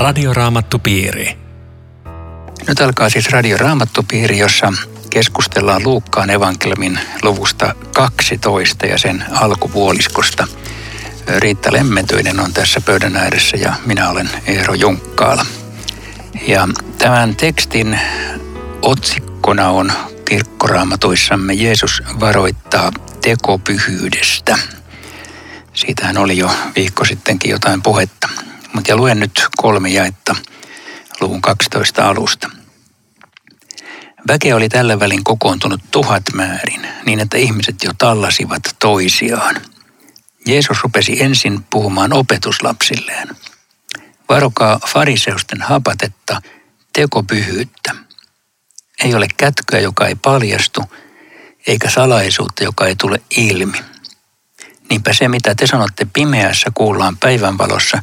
Radioraamattupiiri. Nyt alkaa siis Radioraamattupiiri, jossa keskustellaan Luukkaan evankeliumin luvusta 12 ja sen alkupuoliskosta. Riitta Lemmetyinen on tässä pöydän ääressä ja minä olen Eero Junkkaala. Ja tämän tekstin otsikkona on kirkkoraamatuissamme Jeesus varoittaa tekopyhyydestä. Siitähän oli jo viikko sittenkin jotain puhetta. Mutta luen nyt kolme jaetta luvun 12 alusta. Väkeä oli tällä välin kokoontunut tuhat määrin, niin että ihmiset jo tallasivat toisiaan. Jeesus rupesi ensin puhumaan opetuslapsilleen. Varokaa fariseusten hapatetta, tekopyhyyttä. Ei ole kätköä, joka ei paljastu, eikä salaisuutta, joka ei tule ilmi. Niinpä se, mitä te sanotte pimeässä, kuullaan päivänvalossa,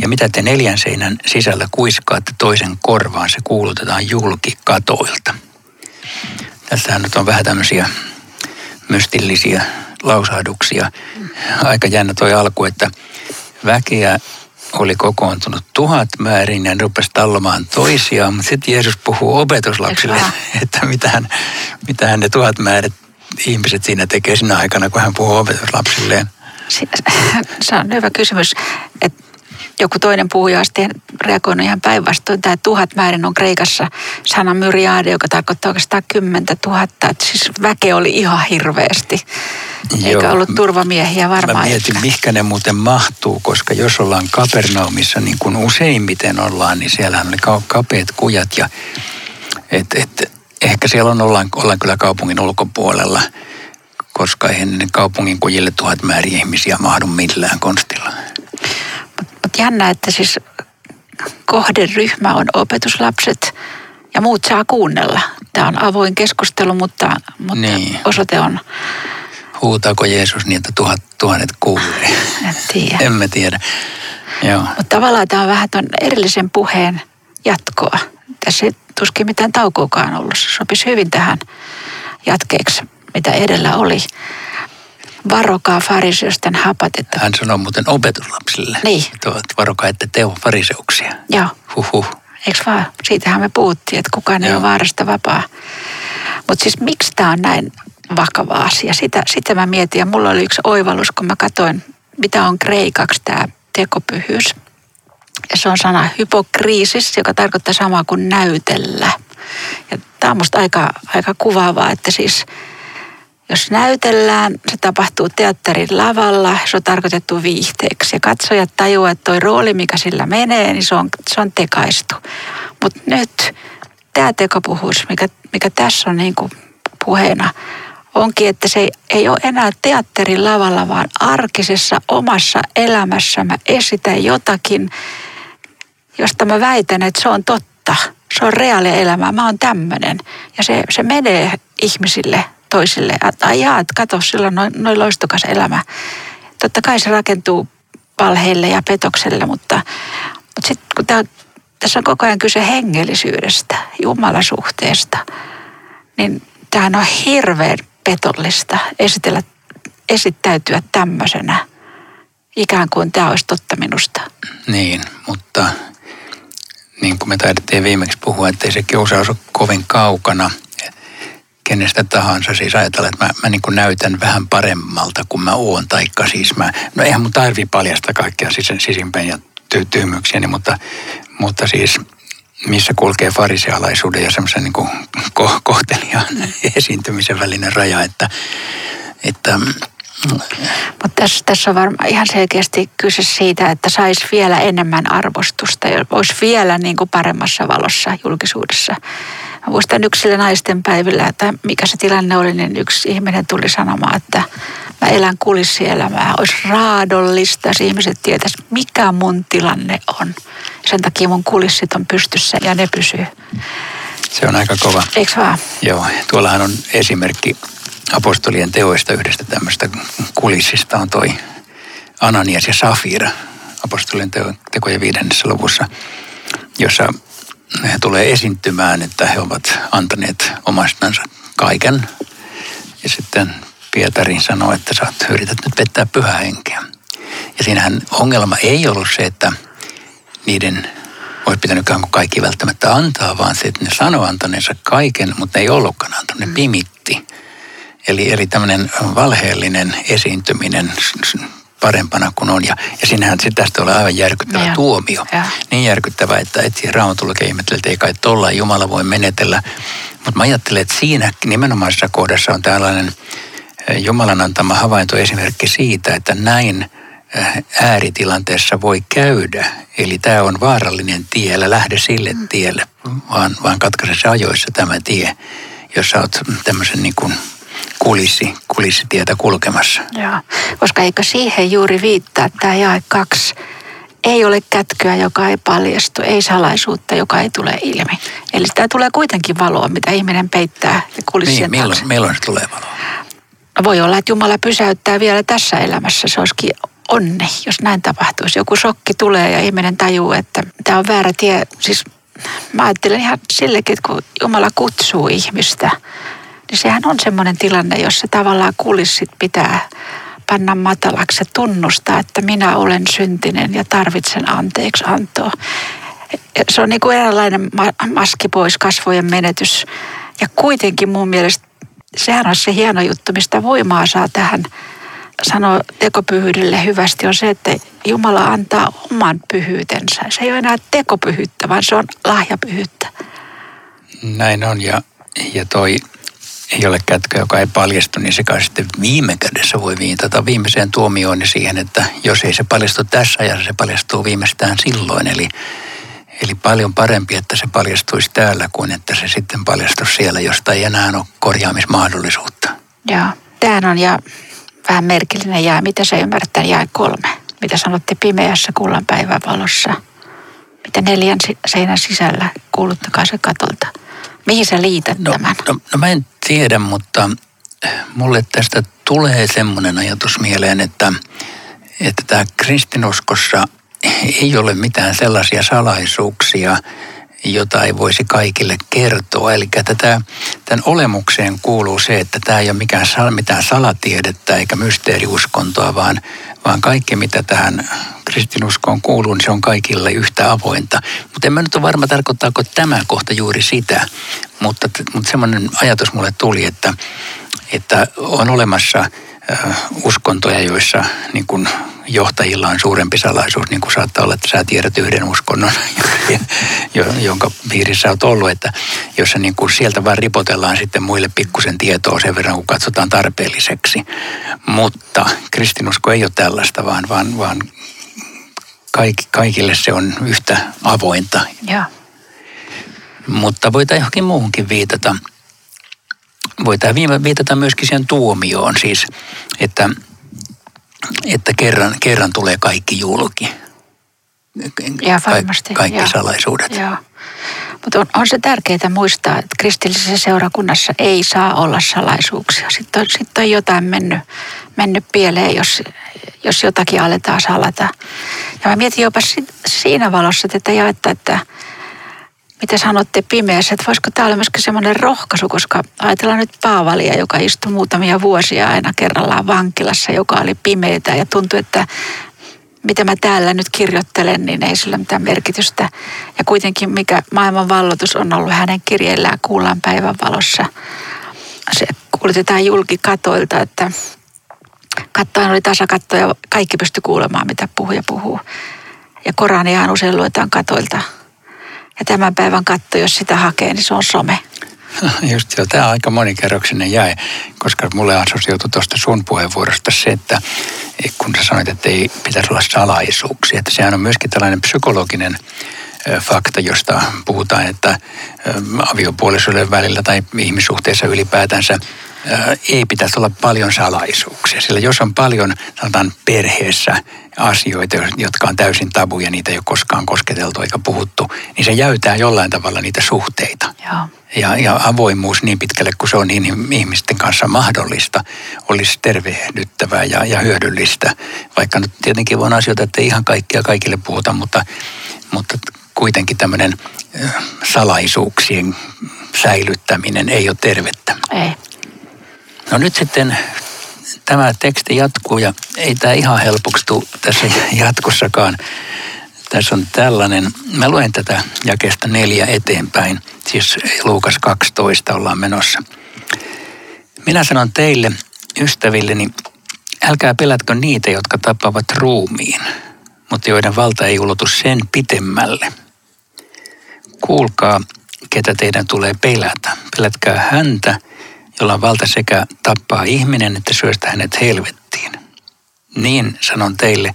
ja mitä te neljän seinän sisällä kuiskaatte toisen korvaan, se kuulutetaan julki katoilta. Tässähän nyt on vähän tämmöisiä mystillisiä lausahduksia. Aika jännä toi alku, että väkeä oli kokoontunut tuhat määrin ja ne rupesi tallomaan toisiaan, mutta sitten Jeesus puhuu opetuslapsille, että mitähän, mitähän ne tuhat määrit ihmiset siinä tekee sinä aikana, kun hän puhuu opetuslapsilleen. Se on hyvä kysymys, että joku toinen puhuja sitten reagoinut ihan päinvastoin. Tämä tuhat määrin on Kreikassa sana myriade, joka tarkoittaa oikeastaan kymmentä tuhatta. Siis väke oli ihan hirveästi. Eikä Joo, ollut turvamiehiä varmaan. Mä mietin, mihinkä ne muuten mahtuu, koska jos ollaan Kapernaumissa, niin kuin useimmiten ollaan, niin siellähän oli kapeat kujat. Ja et, et, ehkä siellä on, ollaan, ollaan kyllä kaupungin ulkopuolella, koska eihän kaupungin kujille tuhat määrin ihmisiä mahdu millään konstilla. Jännä, että siis kohderyhmä on opetuslapset ja muut saa kuunnella. Tämä on avoin keskustelu, mutta, mutta niin. osoite on... Huutaako Jeesus niin, että tuhat, tuhannet kuulee? En tiedä. Emme tiedä. Joo. Mutta tavallaan tämä on vähän tuon erillisen puheen jatkoa. Tässä ei tuskin mitään taukoakaan ollut. Se sopisi hyvin tähän jatkeeksi, mitä edellä oli varokaa fariseosten hapatetta. Hän sanoo muuten opetuslapsille. Niin. Tuot, varokaa, että te on fariseuksia. Joo. Huhhuh. Eikö vaan? Siitähän me puhuttiin, että kukaan Joo. ei ole vaarasta vapaa. Mutta siis miksi tämä on näin vakava asia? Sitä, sitä mä mietin ja mulla oli yksi oivallus, kun mä katsoin, mitä on kreikaksi tämä tekopyhyys. Ja se on sana hypokriisis, joka tarkoittaa samaa kuin näytellä. Ja tämä on musta aika, aika kuvaavaa, että siis – jos näytellään, se tapahtuu teatterin lavalla, se on tarkoitettu viihteeksi. Ja katsojat tajuaa, että toi rooli, mikä sillä menee, niin se on, se on tekaistu. Mutta nyt tämä tekopuhuus, mikä, mikä tässä on niin kuin puheena, onkin, että se ei, ei ole enää teatterin lavalla, vaan arkisessa omassa elämässä mä esitän jotakin, josta mä väitän, että se on totta. Se on reaalia elämää. Mä oon tämmöinen. Ja se, se menee ihmisille toisille, että ajaa, että kato, sillä on noin, noin loistokas elämä. Totta kai se rakentuu valheille ja petokselle, mutta, mutta sitten kun tää, tässä on koko ajan kyse hengellisyydestä, jumalasuhteesta, niin tämähän on hirveän petollista esitellä, esittäytyä tämmöisenä, ikään kuin tämä olisi totta minusta. Niin, mutta niin kuin me taidettiin viimeksi puhua, ettei se kiusaus ole kovin kaukana – kenestä tahansa. Siis ajatella, että mä, mä niin näytän vähän paremmalta kuin mä oon. Taikka siis mä, no eihän mun tarvi paljasta kaikkea sis, sisimpään ja ty, tyhmyyksiäni, mutta, mutta siis missä kulkee farisealaisuuden ja semmoisen niin kuin ko, kohteliaan esiintymisen välinen raja, että, että mutta tässä, tässä on varmaan ihan selkeästi kyse siitä, että saisi vielä enemmän arvostusta ja olisi vielä niin kuin paremmassa valossa julkisuudessa. Mä muistan yksille naisten päivillä, että mikä se tilanne oli, niin yksi ihminen tuli sanomaan, että mä elän kulissielämää. Olisi raadollista, jos ihmiset tietäisi, mikä mun tilanne on. Sen takia mun kulissit on pystyssä ja ne pysyy. Se on aika kova. Eikö vaan? Joo, tuollahan on esimerkki apostolien teoista yhdestä tämmöistä kulissista on toi Ananias ja Safira apostolien tekojen viidennessä luvussa, jossa he tulee esiintymään, että he ovat antaneet omastansa kaiken. Ja sitten Pietarin sanoo, että sä oot, yrität nyt pettää pyhää henkeä. Ja siinähän ongelma ei ollut se, että niiden olisi pitänyt kaikki välttämättä antaa, vaan se, että ne sanoo antaneensa kaiken, mutta ne ei ollutkaan antanut, ne mm. pimitti. Eli, eli tämmöinen valheellinen esiintyminen parempana kuin on. Ja, ja sinähän se tästä ole aivan järkyttävä ja. tuomio. Ja. Niin järkyttävä, että et siihen raamatullakin ihmettelee, että ei kai tolla Jumala voi menetellä. Mutta mä ajattelen, että siinä nimenomaisessa kohdassa on tällainen Jumalan antama havaintoesimerkki siitä, että näin ääritilanteessa voi käydä. Eli tämä on vaarallinen tie, älä lähde sille tielle, vaan, vaan katkaise se ajoissa tämä tie, jos sä oot tämmöisen niin kuin kulissi, kulissitietä kulkemassa. Joo, koska eikö siihen juuri viittaa tämä jae kaksi, ei ole kätkyä, joka ei paljastu, ei salaisuutta, joka ei tule ilmi. Eli tämä tulee kuitenkin valoa, mitä ihminen peittää kulissien niin, milloin, milloin se tulee valoa? No voi olla, että Jumala pysäyttää vielä tässä elämässä. Se olisikin onni, jos näin tapahtuisi. Joku shokki tulee ja ihminen tajuu, että tämä on väärä tie. Siis mä ajattelen ihan sillekin, että kun Jumala kutsuu ihmistä – niin sehän on semmoinen tilanne, jossa tavallaan kulissit pitää panna matalaksi ja tunnustaa, että minä olen syntinen ja tarvitsen anteeksi antoa. Se on niin kuin eräänlainen maski pois kasvojen menetys. Ja kuitenkin mun mielestä sehän on se hieno juttu, mistä voimaa saa tähän sanoa tekopyhyydelle hyvästi, on se, että Jumala antaa oman pyhyytensä. Se ei ole enää tekopyhyyttä, vaan se on lahjapyhyyttä. Näin on ja, ja toi ei ole kätkä, joka ei paljastu, niin se kai sitten viime kädessä voi viitata viimeiseen tuomioon ja siihen, että jos ei se paljastu tässä ajassa, se paljastuu viimeistään silloin. Eli, eli paljon parempi, että se paljastuisi täällä kuin että se sitten paljastuisi siellä, josta ei enää ole korjaamismahdollisuutta. Joo, tämä on ja vähän merkillinen jää. Mitä se ymmärtää jää kolme? Mitä sanotte pimeässä kullan päivän valossa? Mitä neljän seinän sisällä kuuluttakaa se katolta? Mihin sä liität no, tämän? No, no mä en tiedä, mutta mulle tästä tulee semmoinen ajatus mieleen, että, että tämä kristinuskossa ei ole mitään sellaisia salaisuuksia, jota ei voisi kaikille kertoa. Eli tätä, tämän olemukseen kuuluu se, että tämä ei ole mikään, mitään salatiedettä eikä mysteeriuskontoa, vaan, vaan kaikki mitä tähän kristinuskoon kuuluu, niin se on kaikille yhtä avointa. Mutta en mä nyt ole varma, tarkoittaako tämä kohta juuri sitä. Mutta, mutta semmoinen ajatus mulle tuli, että, että on olemassa uskontoja, joissa niin kuin johtajilla on suurempi salaisuus, niin kuin saattaa olla, että sä tiedät yhden uskonnon, jonka piirissä olet ollut, että jossa niin kuin sieltä vaan ripotellaan sitten muille pikkusen tietoa sen verran, kun katsotaan tarpeelliseksi. Mutta kristinusko ei ole tällaista, vaan, vaan, vaan kaik, kaikille se on yhtä avointa. Ja. Mutta voidaan johonkin muuhunkin viitata. Voidaan viitata myöskin siihen tuomioon siis, että, että kerran, kerran tulee kaikki julki. Ja varmasti. Ka- kaikki ja. salaisuudet. Joo. Mutta on, on se tärkeää muistaa, että kristillisessä seurakunnassa ei saa olla salaisuuksia. Sitten on, sitten on jotain mennyt, mennyt pieleen, jos, jos jotakin aletaan salata. Ja mä mietin jopa siinä valossa tätä jaetta, että mitä sanotte pimeässä, että voisiko tämä olla myöskin semmoinen rohkaisu, koska ajatellaan nyt Paavalia, joka istui muutamia vuosia aina kerrallaan vankilassa, joka oli pimeitä ja tuntui, että mitä mä täällä nyt kirjoittelen, niin ei sillä mitään merkitystä. Ja kuitenkin mikä maailman vallotus on ollut hänen kirjeillään kuullaan päivän valossa. Se kuulutetaan julkikatoilta, että kattojen oli tasakatto ja kaikki pysty kuulemaan, mitä puhuja puhuu. Ja Koraniaan usein luetaan katoilta. Ja tämän päivän katto, jos sitä hakee, niin se on some. Just joo, tämä on aika monikerroksinen jäi, koska mulle assosioitu tuosta sun puheenvuorosta se, että kun sä sanoit, että ei pitäisi olla salaisuuksia, että sehän on myöskin tällainen psykologinen fakta, josta puhutaan, että aviopuolisoiden välillä tai ihmissuhteissa ylipäätänsä ei pitäisi olla paljon salaisuuksia. Sillä jos on paljon, sanotaan perheessä asioita, jotka on täysin tabuja, niitä ei ole koskaan kosketeltu eikä puhuttu, niin se jäytää jollain tavalla niitä suhteita. Joo. Ja, ja avoimuus niin pitkälle kuin se on niin ihmisten kanssa mahdollista, olisi tervehdyttävää ja, ja hyödyllistä. Vaikka nyt tietenkin on asioita, että ei ihan kaikkia kaikille puhuta, mutta, mutta kuitenkin tämmöinen salaisuuksien säilyttäminen ei ole tervettä. Ei. No nyt sitten tämä teksti jatkuu ja ei tämä ihan helpoksi tule tässä jatkossakaan. Tässä on tällainen, mä luen tätä jakesta neljä eteenpäin, siis Luukas 12 ollaan menossa. Minä sanon teille, ystävilleni, älkää pelätkö niitä, jotka tappavat ruumiin, mutta joiden valta ei ulotu sen pitemmälle. Kuulkaa, ketä teidän tulee pelätä. Pelätkää häntä, jolla on valta sekä tappaa ihminen että syöstä hänet helvettiin. Niin sanon teille,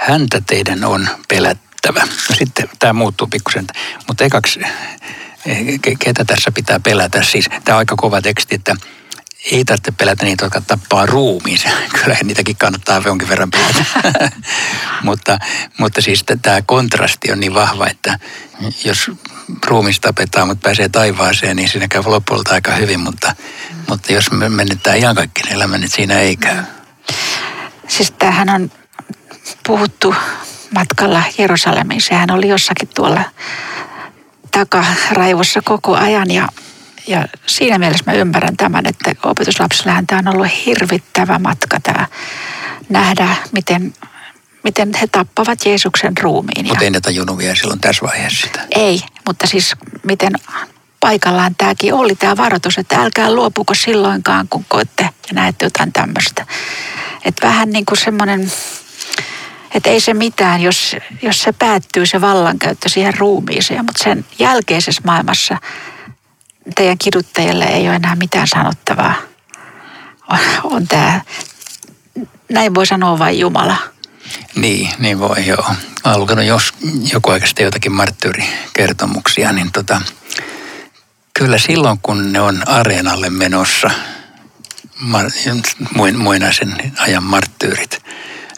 häntä teidän on pelättävä. No sitten tämä muuttuu pikkusen, mutta ekaksi, eh, ketä tässä pitää pelätä? Siis tämä on aika kova teksti, että ei tarvitse pelätä niitä, jotka tappaa ruumiin. Kyllä niitäkin kannattaa jonkin verran pelätä. mutta, mutta siis tämä kontrasti on niin vahva, että jos ruumista tapetaan, mutta pääsee taivaaseen, niin siinä käy lopulta aika hyvin. Mutta, mutta jos me menetään ihan kaikki elämä, niin siinä ei käy. Siis tämähän on puhuttu matkalla Jerusalemiin. Sehän oli jossakin tuolla takaraivossa koko ajan ja ja siinä mielessä mä ymmärrän tämän, että opetuslapsillähän tämä on ollut hirvittävä matka tämä nähdä, miten, miten he tappavat Jeesuksen ruumiin. Mutta ei ne tajunnut vielä silloin tässä vaiheessa sitä. Ei, mutta siis miten paikallaan tämäkin oli tämä varoitus, että älkää luopuko silloinkaan, kun koette ja näette jotain tämmöistä. Että vähän niin kuin semmoinen, että ei se mitään, jos, jos se päättyy se vallankäyttö siihen ruumiiseen, mutta sen jälkeisessä maailmassa teidän kiduttajille ei ole enää mitään sanottavaa. On, on tämä, näin voi sanoa vain Jumala. Niin, niin voi joo. Olen lukenut jos, joku aikaisesti jotakin marttyyrikertomuksia, niin tota, kyllä silloin kun ne on areenalle menossa, mar, muinaisen ajan marttyyrit,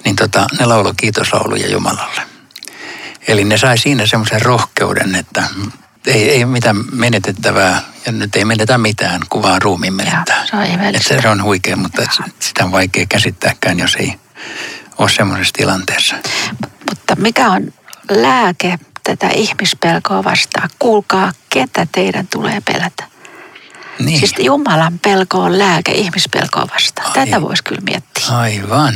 niin tota, ne lauloi kiitoslauluja Jumalalle. Eli ne sai siinä semmoisen rohkeuden, että ei, ei mitään menetettävää ja nyt ei menetä mitään, kuvaa ruumiin menettää. se on se, se on huikea, mutta ja. sitä on vaikea käsittääkään, jos ei ole semmoisessa tilanteessa. Mutta mikä on lääke tätä ihmispelkoa vastaan? Kuulkaa, ketä teidän tulee pelätä. Niin. Siis Jumalan pelko on lääke ihmispelkoa vastaan. Ai, Tätä voisi kyllä miettiä. Aivan.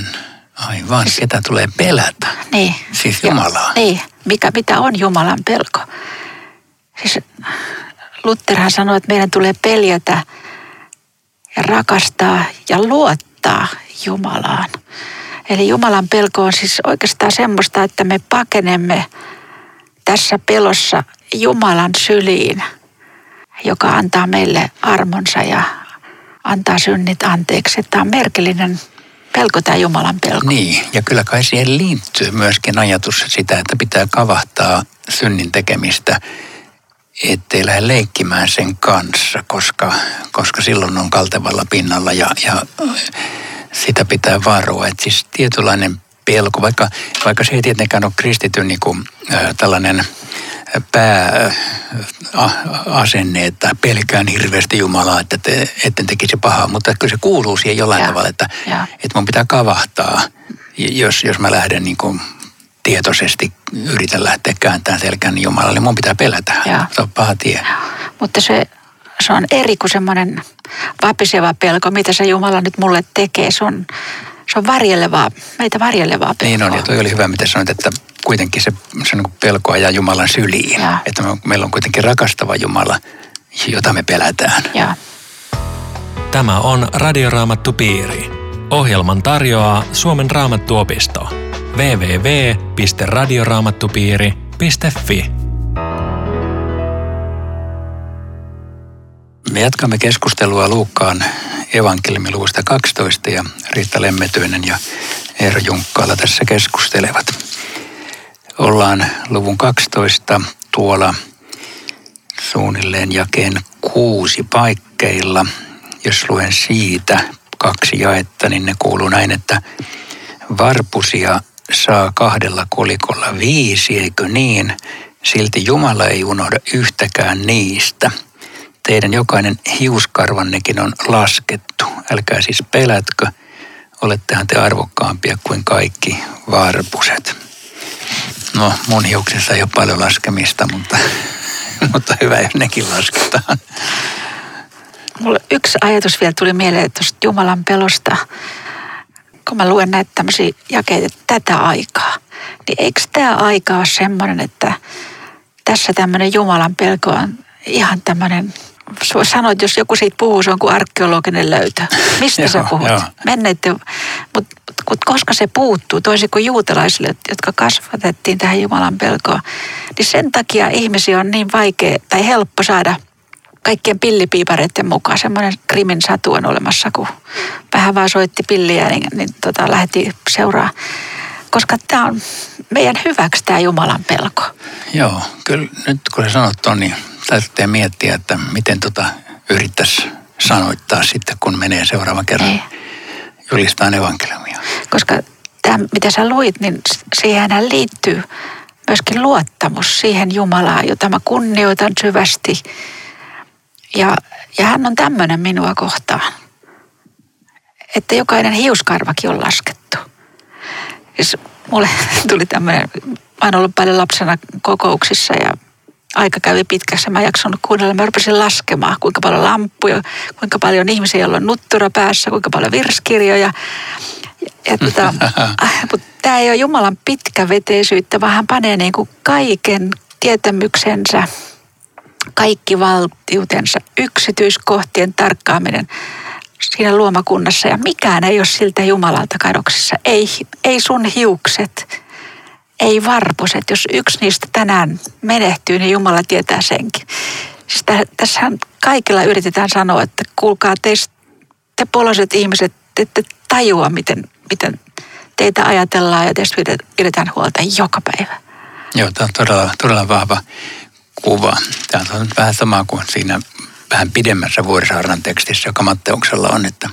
Aivan, siis, ketä tulee pelätä. Niin. Siis Jumalaa. niin, mikä, mitä on Jumalan pelko? Siis Lutherhan sanoi, että meidän tulee peljätä ja rakastaa ja luottaa Jumalaan. Eli Jumalan pelko on siis oikeastaan semmoista, että me pakenemme tässä pelossa Jumalan syliin, joka antaa meille armonsa ja antaa synnit anteeksi. Tämä on merkillinen pelko tämä Jumalan pelko. Niin, ja kyllä kai siihen liittyy myöskin ajatus sitä, että pitää kavahtaa synnin tekemistä – ettei lähde leikkimään sen kanssa, koska, koska silloin on kaltevalla pinnalla ja, ja sitä pitää varoa. Että siis tietynlainen pelko, vaikka, vaikka se ei tietenkään ole kristityn niin kuin, äh, tällainen pääasenne, että pelkään hirveästi Jumalaa, että te, etten tekisi pahaa, mutta kyllä se kuuluu siihen jollain ja, tavalla, että, että mun pitää kavahtaa, jos, jos mä lähden niin kuin tietoisesti yritän lähteä kääntämään selkään niin Jumalalle. Mun pitää pelätä. Ja. Se on paha tie. Ja. Mutta se, se on eri kuin semmoinen vapiseva pelko, mitä se Jumala nyt mulle tekee. Se on, se on varjelevaa, meitä varjelevaa pelkoa. Niin on, ja toi oli hyvä, mitä sanoit, että kuitenkin se, se on pelko ajaa Jumalan syliin. Ja. Että me, meillä on kuitenkin rakastava Jumala, jota me pelätään. Ja. Tämä on Radioraamattu Piiri. Ohjelman tarjoaa Suomen Raamattuopisto www.radioraamattupiiri.fi. Me jatkamme keskustelua Luukkaan evankeliumiluvusta 12 ja Riitta Lemmetyinen ja Eero Junkkaala tässä keskustelevat. Ollaan luvun 12 tuolla suunnilleen jakeen kuusi paikkeilla. Jos luen siitä kaksi jaetta, niin ne kuuluu näin, että varpusia saa kahdella kolikolla viisi, eikö niin? Silti Jumala ei unohda yhtäkään niistä. Teidän jokainen hiuskarvannekin on laskettu. Älkää siis pelätkö, olettehan te arvokkaampia kuin kaikki varpuset. No, mun hiuksissa ei ole paljon laskemista, mutta, mutta hyvä, jos nekin lasketaan. Mulle yksi ajatus vielä tuli mieleen tuosta Jumalan pelosta kun mä luen näitä tämmöisiä jakeita, että tätä aikaa, niin eikö tämä aika ole semmoinen, että tässä tämmöinen Jumalan pelko on ihan tämmöinen sanoit, jos joku siitä puhuu, se on kuin arkeologinen löytö. Mistä sä puhut? Menneiden, mutta mut koska se puuttuu, toisin kuin juutalaisille, jotka kasvatettiin tähän Jumalan pelkoon, niin sen takia ihmisiä on niin vaikea tai helppo saada kaikkien pillipiipareiden mukaan. Semmoinen krimin satu on olemassa, kun vähän vaan soitti pilliä, niin, niin tota, lähti seuraa. Koska tämä on meidän hyväksi tämä Jumalan pelko. Joo, kyllä nyt kun sä sanot ton, niin täytyy miettiä, että miten tota yrittäisi sanoittaa sitten, kun menee seuraava kerran Ei. julistaa evankeliumia. Koska tämä, mitä sä luit, niin siihen liittyy myöskin luottamus siihen Jumalaan, jota mä kunnioitan syvästi. Ja, ja hän on tämmöinen minua kohtaan, että jokainen hiuskarvakin on laskettu. Siis mulle tuli tämmöinen, mä oon ollut paljon lapsena kokouksissa ja aika kävi pitkässä. Mä en jaksanut kuunnella. Mä rupesin laskemaan, kuinka paljon lampuja, kuinka paljon ihmisiä, joilla on nuttura päässä, kuinka paljon virskirjoja. Tota, mutta tämä ei ole Jumalan pitkäveteisyyttä, vaan hän panee niin kuin kaiken tietämyksensä, kaikki valtiutensa, yksityiskohtien tarkkaaminen siinä luomakunnassa. Ja mikään ei ole siltä Jumalalta kadoksissa. Ei, ei sun hiukset, ei varposet. Jos yksi niistä tänään menehtyy, niin Jumala tietää senkin. Siis tässähän kaikilla yritetään sanoa, että kuulkaa teistä, te poloiset ihmiset, te ette tajua, miten, miten teitä ajatellaan ja teistä pidetään huolta joka päivä. Joo, tämä on todella, todella vahva kuva. Tämä on vähän sama kuin siinä vähän pidemmässä Vuorisaarnan tekstissä, joka Matteuksella on, että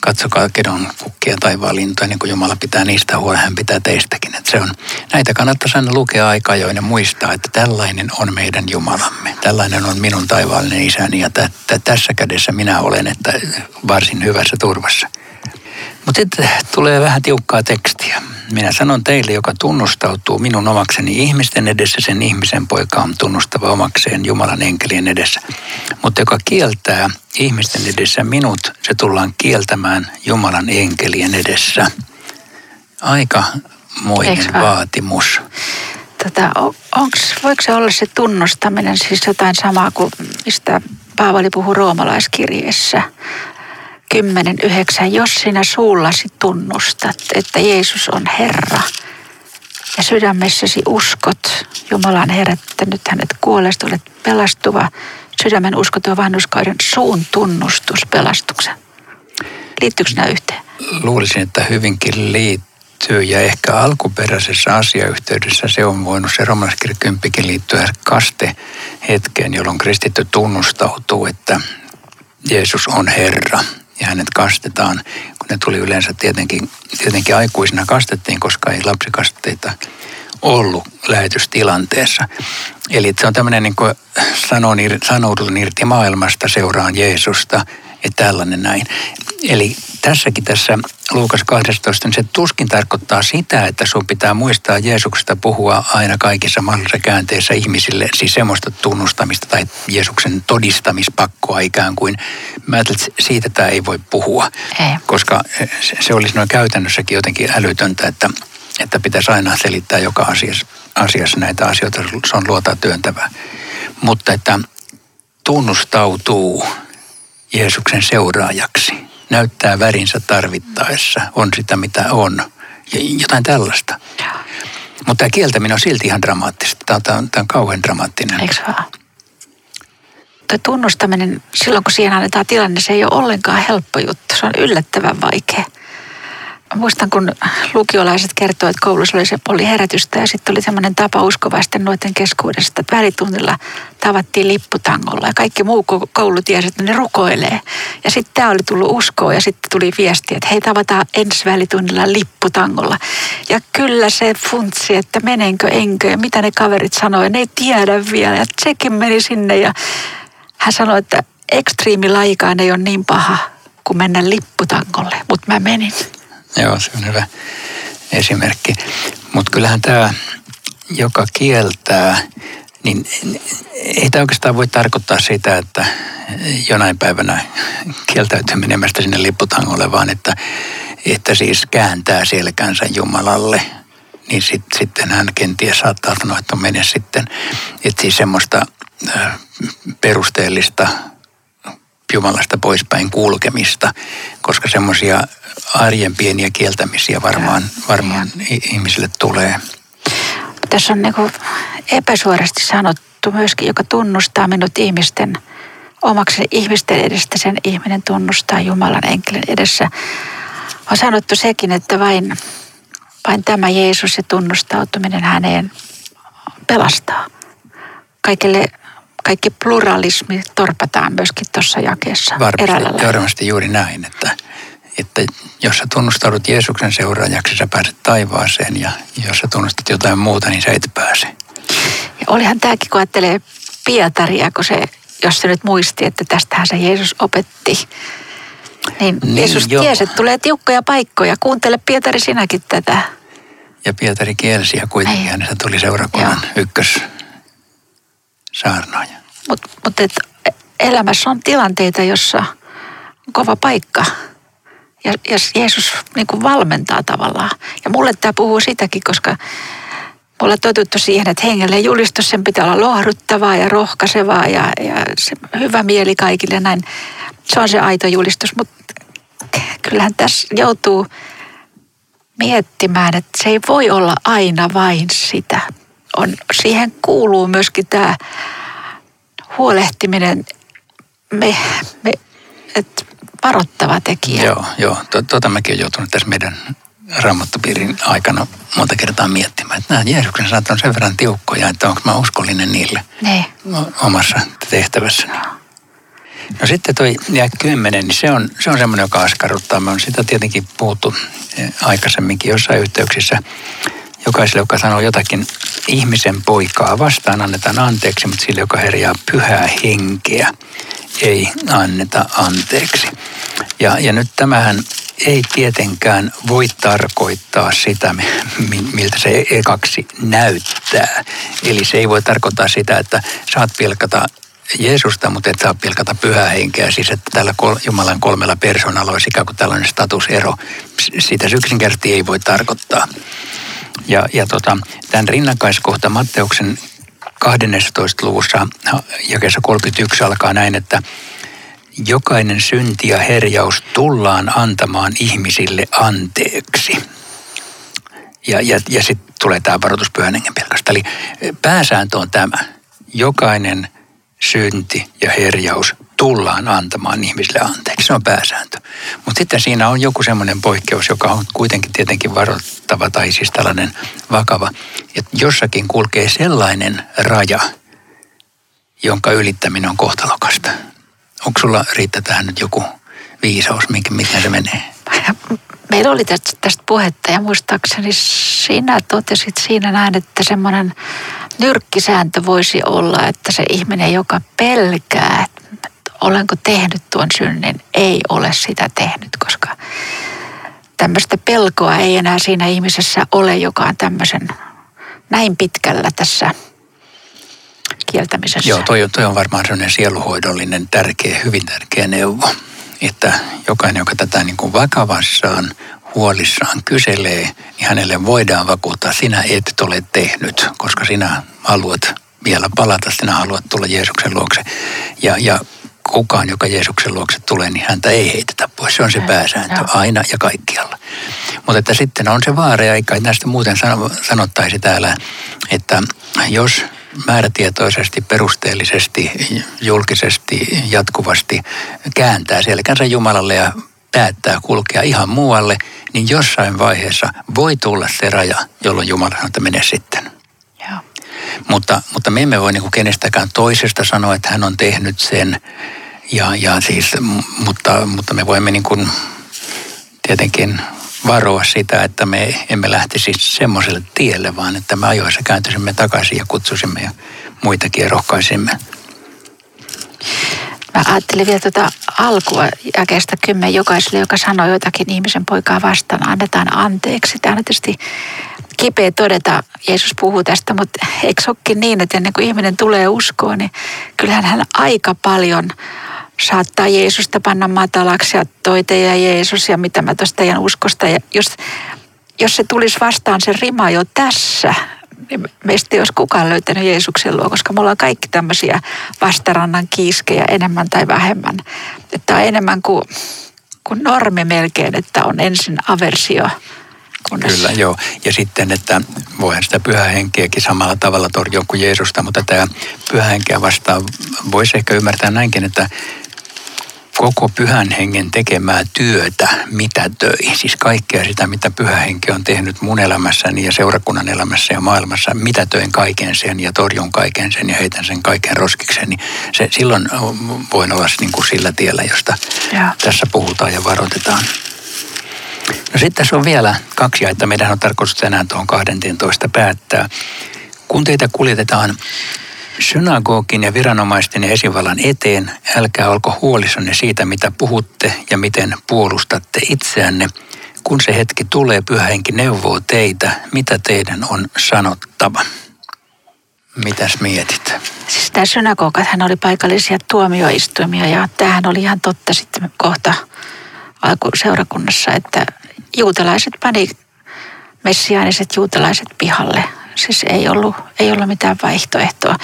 katsokaa kedon kukkia taivaan lintuja, niin kuin Jumala pitää niistä huolen, hän pitää teistäkin. Että se on, näitä kannattaisi aina lukea aika ja muistaa, että tällainen on meidän Jumalamme. Tällainen on minun taivaallinen isäni ja tä, tä, tässä kädessä minä olen, että varsin hyvässä turvassa. Mutta sitten tulee vähän tiukkaa tekstiä. Minä sanon teille, joka tunnustautuu minun omakseni ihmisten edessä, sen ihmisen poika on tunnustava omakseen Jumalan enkelien edessä. Mutta joka kieltää ihmisten edessä minut, se tullaan kieltämään Jumalan enkelien edessä. Aika moinen vaatimus. Tota, onks, voiko se olla se tunnustaminen siis jotain samaa kuin mistä Paavali puhuu roomalaiskirjeessä? 10.9. Jos sinä suullasi tunnustat, että Jeesus on Herra ja sydämessäsi uskot Jumalan herättänyt hänet kuolesta, olet pelastuva, sydämen usko tuo vanhuskauden suun tunnustus pelastuksen. Liittyykö nämä yhteen? Luulisin, että hyvinkin liittyy ja ehkä alkuperäisessä asiayhteydessä se on voinut se 10 liittyä kaste hetkeen, jolloin kristitty tunnustautuu, että Jeesus on Herra ja hänet kastetaan, kun ne tuli yleensä tietenkin, tietenkin aikuisina kastettiin, koska ei lapsikasteita ollut lähetystilanteessa. Eli se on tämmöinen niin sanoudun irti maailmasta, seuraan Jeesusta ja tällainen näin. Eli tässäkin tässä Luukas 12, niin se tuskin tarkoittaa sitä, että sun pitää muistaa Jeesuksesta puhua aina kaikissa mahdollisissa käänteissä ihmisille, siis semmoista tunnustamista tai Jeesuksen todistamispakkoa ikään kuin. Mä ajattelen, että siitä tämä ei voi puhua, ei. koska se olisi noin käytännössäkin jotenkin älytöntä, että, että pitäisi aina selittää joka asiassa, asiassa näitä asioita, se on luota työntävää. Mutta että tunnustautuu Jeesuksen seuraajaksi näyttää värinsä tarvittaessa, on sitä mitä on. Jotain tällaista. Mutta tämä kieltäminen on silti ihan dramaattista. Tämä on, tämä on kauhean dramaattinen. Eikö vaan? Tuo tunnustaminen, silloin kun siihen annetaan tilanne, se ei ole ollenkaan helppo juttu. Se on yllättävän vaikea muistan, kun lukiolaiset kertoivat, että koulussa oli, se, oli herätystä ja sitten oli semmoinen tapa uskovaisten nuorten keskuudessa, että välitunnilla tavattiin lipputangolla ja kaikki muu koulu tiesi, että ne rukoilee. Ja sitten tämä oli tullut uskoa ja sitten tuli viesti, että hei tavataan ensi välitunnilla lipputangolla. Ja kyllä se funtsi, että menenkö, enkö ja mitä ne kaverit sanoivat, ne ei tiedä vielä. Ja sekin meni sinne ja hän sanoi, että ekstriimilaikaan ei ole niin paha kuin mennä lipputangolle, mutta mä menin. Joo, se on hyvä esimerkki. Mutta kyllähän tämä, joka kieltää, niin ei tämä oikeastaan voi tarkoittaa sitä, että jonain päivänä kieltäytyy menemästä sinne lipputangolle, vaan että että siis kääntää selkänsä Jumalalle, niin sit, sitten hän kenties saattaa sanoa, että mene sitten. Että siis semmoista perusteellista Jumalasta poispäin kulkemista, koska semmoisia arjen pieniä kieltämisiä varmaan, varmaan ihmisille tulee. Tässä on niin epäsuorasti sanottu myöskin, joka tunnustaa minut ihmisten omaksi ihmisten edestä, sen ihminen tunnustaa Jumalan enkelin edessä. On sanottu sekin, että vain, vain tämä Jeesus ja tunnustautuminen häneen pelastaa. Kaikille kaikki pluralismi torpataan myöskin tuossa jakeessa varmasti, varmasti juuri näin, että, että jos sä tunnustaudut Jeesuksen seuraajaksi, sä pääset taivaaseen ja jos sä tunnustat jotain muuta, niin sä et pääse. Ja olihan tämäkin, kun ajattelee Pietaria, kun se, jos se nyt muisti, että tästähän se Jeesus opetti. Niin, niin Jeesus jo. tiesi, että tulee tiukkoja paikkoja. Kuuntele Pietari sinäkin tätä. Ja Pietari kielsi ja kuitenkin niin. hänestä tuli seurakunnan Joo. ykkös saarnaaja. Mutta mut elämässä on tilanteita, jossa on kova paikka. Ja, ja Jeesus niin kuin valmentaa tavallaan. Ja mulle tämä puhuu sitäkin, koska me ollaan totuttu siihen, että hengelle julistus sen pitää olla lohduttavaa ja rohkaisevaa ja, ja se hyvä mieli kaikille näin. Se on se aito julistus, mutta kyllähän tässä joutuu miettimään, että se ei voi olla aina vain sitä on, siihen kuuluu myöskin tämä huolehtiminen, me, me, et varoittava tekijä. Joo, joo. Tuota mäkin olen joutunut tässä meidän raamattopiirin aikana monta kertaa miettimään, että nämä Jeesuksen sanat on sen verran tiukkoja, että onko mä uskollinen niille ne. omassa tehtävässäni. No sitten toi jää kymmenen, niin se on, se on semmoinen, joka askarruttaa. Me on sitä tietenkin puhuttu eh, aikaisemminkin jossain yhteyksissä jokaiselle, joka sanoo jotakin ihmisen poikaa vastaan, annetaan anteeksi, mutta sille, joka herjaa pyhää henkeä, ei anneta anteeksi. Ja, ja nyt tämähän ei tietenkään voi tarkoittaa sitä, miltä se ekaksi näyttää. Eli se ei voi tarkoittaa sitä, että saat pilkata Jeesusta, mutta et saa pilkata pyhää henkeä. Siis että tällä Jumalan kolmella persoonalla olisi ikään kuin tällainen statusero. Sitä yksinkertaisesti ei voi tarkoittaa. Ja, ja tota, tämän rinnakkaiskohta Matteuksen 12. luvussa jakeessa 31 alkaa näin, että jokainen synti ja herjaus tullaan antamaan ihmisille anteeksi. Ja, ja, ja sitten tulee tämä varoitus pyhän Eli pääsääntö on tämä. Jokainen synti ja herjaus tullaan antamaan ihmisille anteeksi. Se on pääsääntö. Mutta sitten siinä on joku semmoinen poikkeus, joka on kuitenkin tietenkin varoittava tai siis tällainen vakava. Että jossakin kulkee sellainen raja, jonka ylittäminen on kohtalokasta. Onko sulla Riitta tähän nyt joku viisaus, mikä se menee? Meillä oli tästä, tästä puhetta ja muistaakseni sinä totesit siinä näin, että semmoinen nyrkkisääntö voisi olla, että se ihminen, joka pelkää, että olenko tehnyt tuon synnin, ei ole sitä tehnyt, koska tämmöistä pelkoa ei enää siinä ihmisessä ole, joka on tämmöisen näin pitkällä tässä kieltämisessä. Joo, toi, toi on varmaan sellainen sieluhoidollinen, tärkeä, hyvin tärkeä neuvo, että jokainen, joka tätä niin kuin vakavassaan huolissaan kyselee, niin hänelle voidaan vakuuttaa, sinä et ole tehnyt, koska sinä haluat vielä palata, sinä haluat tulla Jeesuksen luokse. Ja, ja kukaan, joka Jeesuksen luokse tulee, niin häntä ei heitetä pois. Se on se pääsääntö aina ja kaikkialla. Mutta että sitten on se vaara, ja eikä näistä muuten sanottaisi täällä, että jos määrätietoisesti, perusteellisesti, julkisesti, jatkuvasti kääntää selkänsä Jumalalle ja päättää kulkea ihan muualle, niin jossain vaiheessa voi tulla se raja, jolloin Jumala sanoo, että mene sitten. Joo. Mutta, mutta me emme voi niin kuin kenestäkään toisesta sanoa, että hän on tehnyt sen. Ja, ja siis, mutta, mutta me voimme niin kuin tietenkin varoa sitä, että me emme lähtisi semmoiselle tielle, vaan että me ajoissa kääntyisimme takaisin ja kutsusimme ja muitakin ja rohkaisimme. Mä ajattelin vielä tuota alkua jakeesta kymmen jokaiselle, joka sanoi jotakin ihmisen poikaa vastaan, annetaan anteeksi. Tämä on tietysti kipeä todeta, Jeesus puhuu tästä, mutta eikö olekin niin, että ennen kuin ihminen tulee uskoon, niin kyllähän hän aika paljon saattaa Jeesusta panna matalaksi ja toi teidän Jeesus ja mitä mä tuosta teidän uskosta. Ja jos, jos se tulisi vastaan se rima jo tässä, niin meistä ei olisi kukaan löytänyt Jeesuksen luo, koska mulla on kaikki tämmöisiä vastarannan kiiskejä enemmän tai vähemmän. Että on enemmän kuin, kuin normi melkein, että on ensin aversio Kunnes... Kyllä, joo. Ja sitten, että voihan sitä pyhähenkeäkin samalla tavalla torjua kuin Jeesusta, mutta tämä pyhähenkeä vastaan voisi ehkä ymmärtää näinkin, että koko pyhän hengen tekemää työtä mitä töi. Siis kaikkea sitä, mitä pyhä henki on tehnyt mun elämässäni ja seurakunnan elämässä ja maailmassa. Mitä töin kaiken sen ja torjun kaiken sen ja heitän sen kaiken roskikseen. Niin se, silloin voin olla niin kuin sillä tiellä, josta ja. tässä puhutaan ja varoitetaan. No sitten tässä on vielä kaksi että Meidän on tarkoitus tänään tuohon 12 päättää. Kun teitä kuljetetaan synagogin ja viranomaisten ja esivallan eteen, älkää olko huolissanne siitä, mitä puhutte ja miten puolustatte itseänne. Kun se hetki tulee, pyhä henki neuvoo teitä, mitä teidän on sanottava. Mitäs mietit? Siis tämä synagogathan oli paikallisia tuomioistuimia ja tämähän oli ihan totta sitten kohta seurakunnassa, että juutalaiset pani messiaaniset juutalaiset pihalle. Siis ei ollut, ei ollut mitään vaihtoehtoa.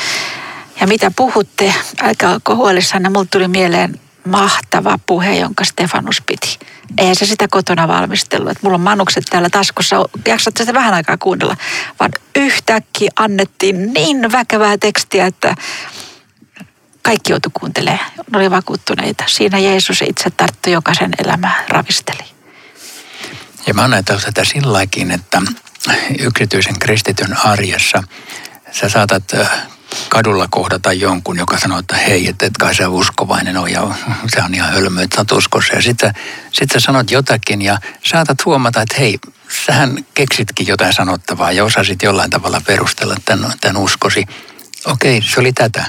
Ja mitä puhutte, älkää olko huolissanne, mulle tuli mieleen mahtava puhe, jonka Stefanus piti. Eihän se sitä kotona valmistellut. Että mulla on manukset täällä taskussa. Jaksat sitä vähän aikaa kuunnella. Vaan yhtäkkiä annettiin niin väkevää tekstiä, että kaikki joutui kuuntelemaan. Ne oli vakuuttuneita. Siinä Jeesus itse tarttui jokaisen elämää, ravisteli. Ja mä ajatellut tätä silläkin, että yksityisen kristityn arjessa sä saatat kadulla kohdata jonkun, joka sanoo, että hei, että et kai sä uskovainen on ja se on ihan hölmö, että sä uskossa. Ja sitten sit sä sanot jotakin ja saatat huomata, että hei, sähän keksitkin jotain sanottavaa ja osasit jollain tavalla perustella tämän, tämän uskosi. Okei, se oli tätä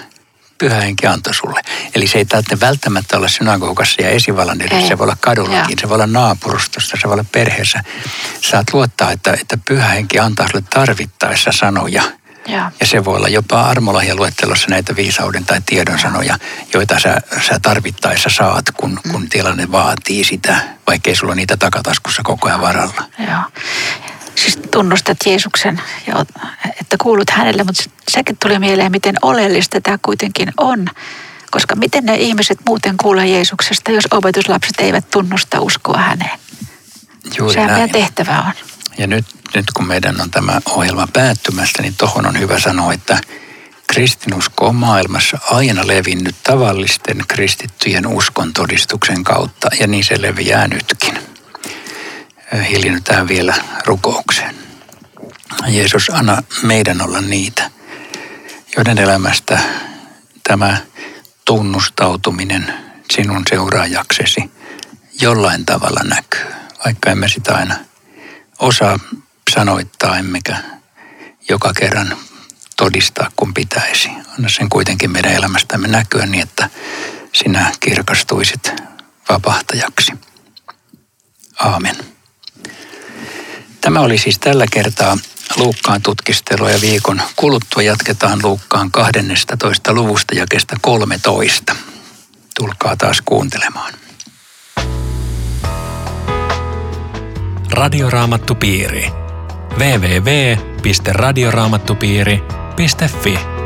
pyhä henki antoi sulle. Eli se ei tarvitse välttämättä olla synagogassa ja esivallan edessä, se voi olla kadullakin, se voi olla naapurustossa, se voi olla perheessä. Saat luottaa, että, että pyhä henki antaa sulle tarvittaessa sanoja. Ja. ja se voi olla jopa armolahjaluettelossa näitä viisauden tai tiedon sanoja, joita sä, sä tarvittaessa saat, kun, mm. kun tilanne vaatii sitä, vaikkei sulla niitä takataskussa koko ajan varalla. Joo siis tunnustat Jeesuksen, ja, että kuulut hänelle, mutta sekin tuli mieleen, miten oleellista tämä kuitenkin on. Koska miten ne ihmiset muuten kuulee Jeesuksesta, jos opetuslapset eivät tunnusta uskoa häneen? Juuri Sehän näin. meidän tehtävä on. Ja nyt, nyt kun meidän on tämä ohjelma päättymässä, niin tuohon on hyvä sanoa, että kristinusko on maailmassa aina levinnyt tavallisten kristittyjen uskon todistuksen kautta, ja niin se leviää nytkin hiljennytään vielä rukoukseen. Jeesus, anna meidän olla niitä, joiden elämästä tämä tunnustautuminen sinun seuraajaksesi jollain tavalla näkyy, vaikka emme sitä aina osaa sanoittaa, emmekä joka kerran todistaa kun pitäisi. Anna sen kuitenkin meidän elämästämme näkyä niin, että sinä kirkastuisit vapahtajaksi. Aamen. Tämä oli siis tällä kertaa Luukkaan tutkistelua ja viikon kuluttua jatketaan Luukkaan 12. luvusta jakesta 13. Tulkaa taas kuuntelemaan. Radioraamattupiiri. www.radioraamattupiiri.fi